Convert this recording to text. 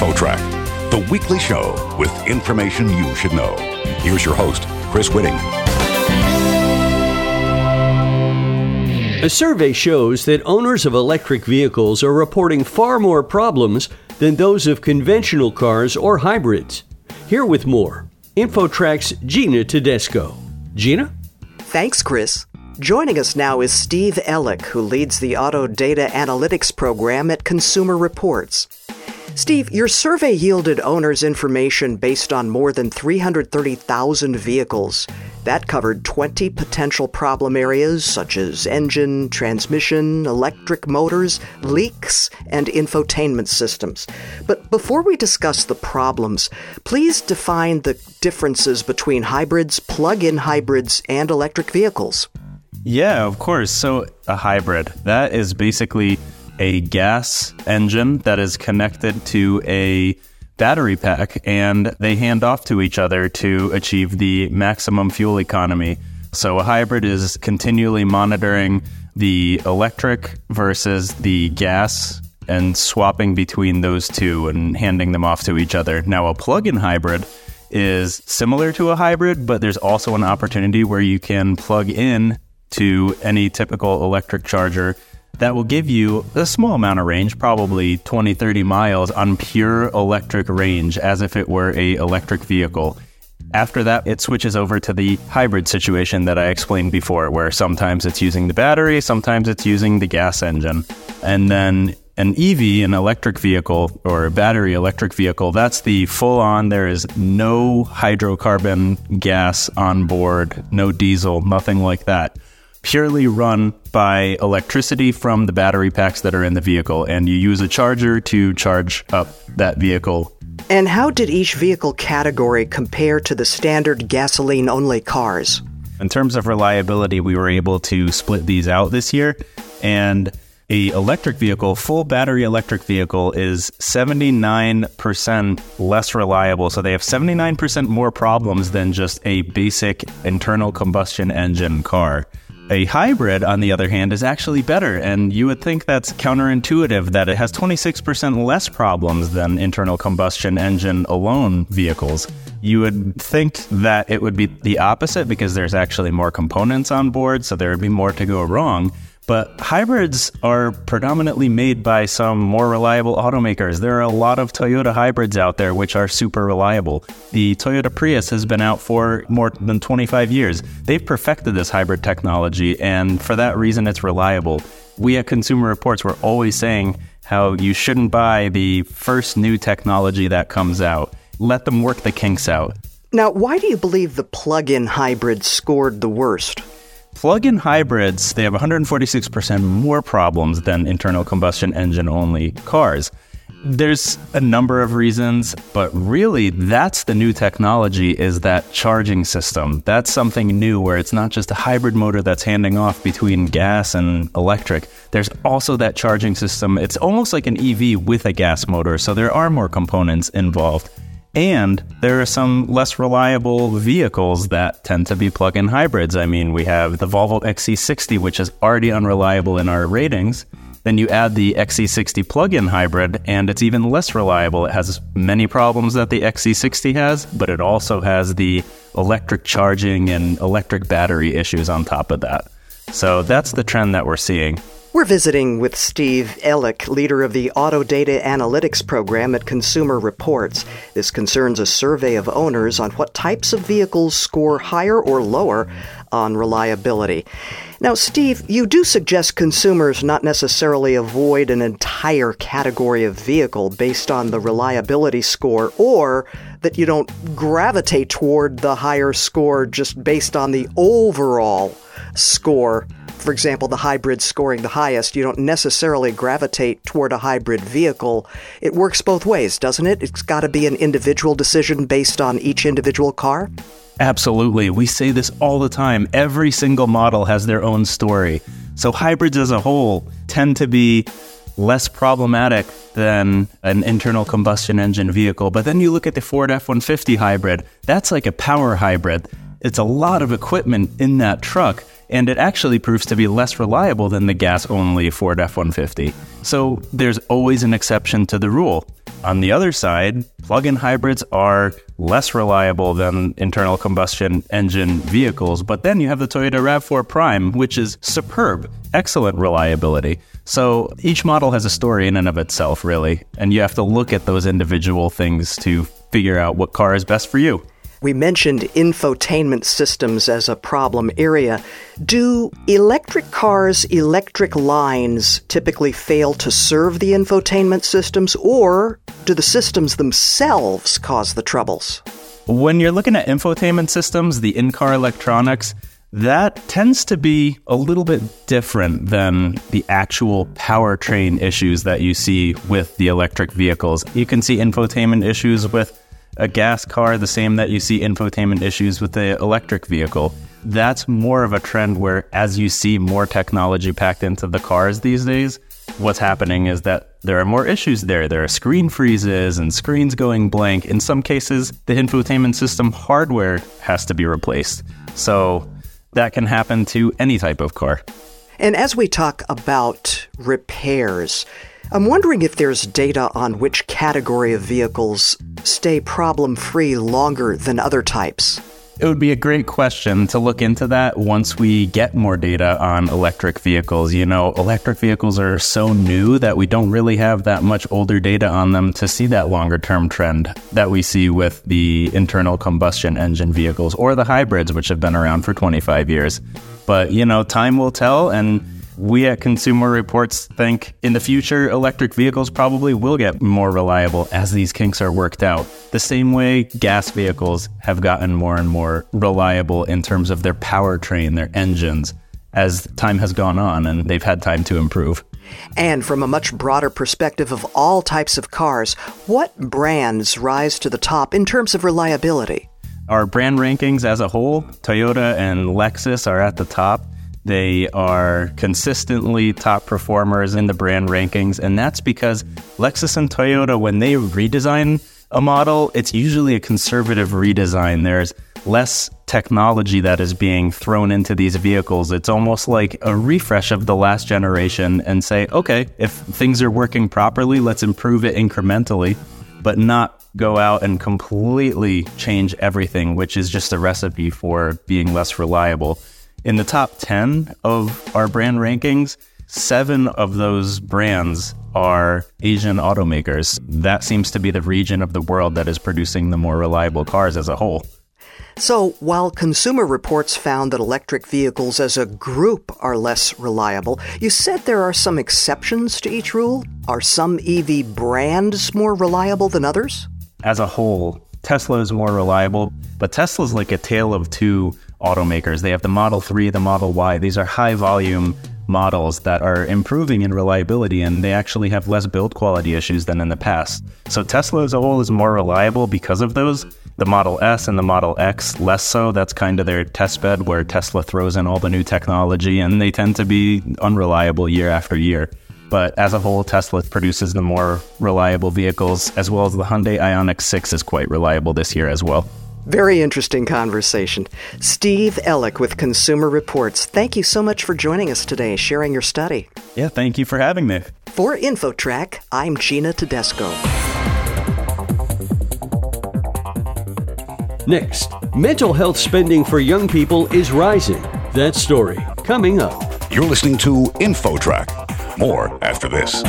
InfoTrack, the weekly show with information you should know. Here's your host, Chris Whitting. A survey shows that owners of electric vehicles are reporting far more problems than those of conventional cars or hybrids. Here with more, InfoTrack's Gina Tedesco. Gina? Thanks, Chris. Joining us now is Steve Elek, who leads the Auto Data Analytics program at Consumer Reports. Steve, your survey yielded owners information based on more than 330,000 vehicles. That covered 20 potential problem areas such as engine, transmission, electric motors, leaks, and infotainment systems. But before we discuss the problems, please define the differences between hybrids, plug in hybrids, and electric vehicles. Yeah, of course. So, a hybrid, that is basically a gas engine that is connected to a battery pack and they hand off to each other to achieve the maximum fuel economy. So a hybrid is continually monitoring the electric versus the gas and swapping between those two and handing them off to each other. Now, a plug in hybrid is similar to a hybrid, but there's also an opportunity where you can plug in to any typical electric charger that will give you a small amount of range, probably 20, 30 miles on pure electric range as if it were a electric vehicle. After that, it switches over to the hybrid situation that I explained before, where sometimes it's using the battery, sometimes it's using the gas engine. And then an EV, an electric vehicle or a battery electric vehicle, that's the full on, there is no hydrocarbon gas on board, no diesel, nothing like that purely run by electricity from the battery packs that are in the vehicle, and you use a charger to charge up that vehicle. And how did each vehicle category compare to the standard gasoline only cars? In terms of reliability, we were able to split these out this year, and a electric vehicle, full battery electric vehicle is 79% less reliable. So they have 79% more problems than just a basic internal combustion engine car. A hybrid, on the other hand, is actually better, and you would think that's counterintuitive that it has 26% less problems than internal combustion engine alone vehicles. You would think that it would be the opposite because there's actually more components on board, so there would be more to go wrong. But hybrids are predominantly made by some more reliable automakers. There are a lot of Toyota hybrids out there which are super reliable. The Toyota Prius has been out for more than 25 years. They've perfected this hybrid technology, and for that reason, it's reliable. We at Consumer Reports were always saying how you shouldn't buy the first new technology that comes out. Let them work the kinks out. Now, why do you believe the plug in hybrid scored the worst? Plug-in hybrids, they have 146% more problems than internal combustion engine only cars. There's a number of reasons, but really that's the new technology is that charging system. That's something new where it's not just a hybrid motor that's handing off between gas and electric. There's also that charging system. It's almost like an EV with a gas motor, so there are more components involved. And there are some less reliable vehicles that tend to be plug in hybrids. I mean, we have the Volvo XC60, which is already unreliable in our ratings. Then you add the XC60 plug in hybrid, and it's even less reliable. It has many problems that the XC60 has, but it also has the electric charging and electric battery issues on top of that. So that's the trend that we're seeing. We're visiting with Steve Elek, leader of the Auto Data Analytics program at Consumer Reports. This concerns a survey of owners on what types of vehicles score higher or lower on reliability. Now, Steve, you do suggest consumers not necessarily avoid an entire category of vehicle based on the reliability score, or that you don't gravitate toward the higher score just based on the overall score for example, the hybrid scoring the highest, you don't necessarily gravitate toward a hybrid vehicle. It works both ways, doesn't it? It's got to be an individual decision based on each individual car. Absolutely. We say this all the time. Every single model has their own story. So hybrids as a whole tend to be less problematic than an internal combustion engine vehicle. But then you look at the Ford F 150 hybrid, that's like a power hybrid. It's a lot of equipment in that truck and it actually proves to be less reliable than the gas only Ford F 150. So there's always an exception to the rule. On the other side, plug in hybrids are less reliable than internal combustion engine vehicles, but then you have the Toyota RAV4 Prime, which is superb, excellent reliability. So each model has a story in and of itself, really, and you have to look at those individual things to figure out what car is best for you. We mentioned infotainment systems as a problem area. Do electric cars' electric lines typically fail to serve the infotainment systems, or do the systems themselves cause the troubles? When you're looking at infotainment systems, the in car electronics, that tends to be a little bit different than the actual powertrain issues that you see with the electric vehicles. You can see infotainment issues with a gas car the same that you see infotainment issues with the electric vehicle. That's more of a trend where, as you see more technology packed into the cars these days, what's happening is that there are more issues there. There are screen freezes and screens going blank. In some cases, the infotainment system hardware has to be replaced. So that can happen to any type of car. And as we talk about repairs, I'm wondering if there's data on which category of vehicles stay problem free longer than other types. It would be a great question to look into that once we get more data on electric vehicles. You know, electric vehicles are so new that we don't really have that much older data on them to see that longer term trend that we see with the internal combustion engine vehicles or the hybrids, which have been around for 25 years. But, you know, time will tell and we at Consumer Reports think in the future, electric vehicles probably will get more reliable as these kinks are worked out. The same way gas vehicles have gotten more and more reliable in terms of their powertrain, their engines, as time has gone on and they've had time to improve. And from a much broader perspective of all types of cars, what brands rise to the top in terms of reliability? Our brand rankings as a whole, Toyota and Lexus are at the top. They are consistently top performers in the brand rankings, and that's because Lexus and Toyota, when they redesign a model, it's usually a conservative redesign. There's less technology that is being thrown into these vehicles. It's almost like a refresh of the last generation and say, okay, if things are working properly, let's improve it incrementally, but not go out and completely change everything, which is just a recipe for being less reliable. In the top 10 of our brand rankings, seven of those brands are Asian automakers. That seems to be the region of the world that is producing the more reliable cars as a whole. So, while Consumer Reports found that electric vehicles as a group are less reliable, you said there are some exceptions to each rule? Are some EV brands more reliable than others? As a whole, Tesla is more reliable, but Tesla's like a tale of two automakers. They have the Model 3, the Model Y. These are high volume models that are improving in reliability and they actually have less build quality issues than in the past. So Tesla as a whole is more reliable because of those. The Model S and the Model X less so. That's kind of their test bed where Tesla throws in all the new technology and they tend to be unreliable year after year. But as a whole, Tesla produces the more reliable vehicles, as well as the Hyundai Ioniq 6 is quite reliable this year as well. Very interesting conversation. Steve Elek with Consumer Reports. Thank you so much for joining us today, sharing your study. Yeah, thank you for having me. For InfoTrack, I'm Gina Tedesco. Next, mental health spending for young people is rising. That story coming up. You're listening to InfoTrack. More after this.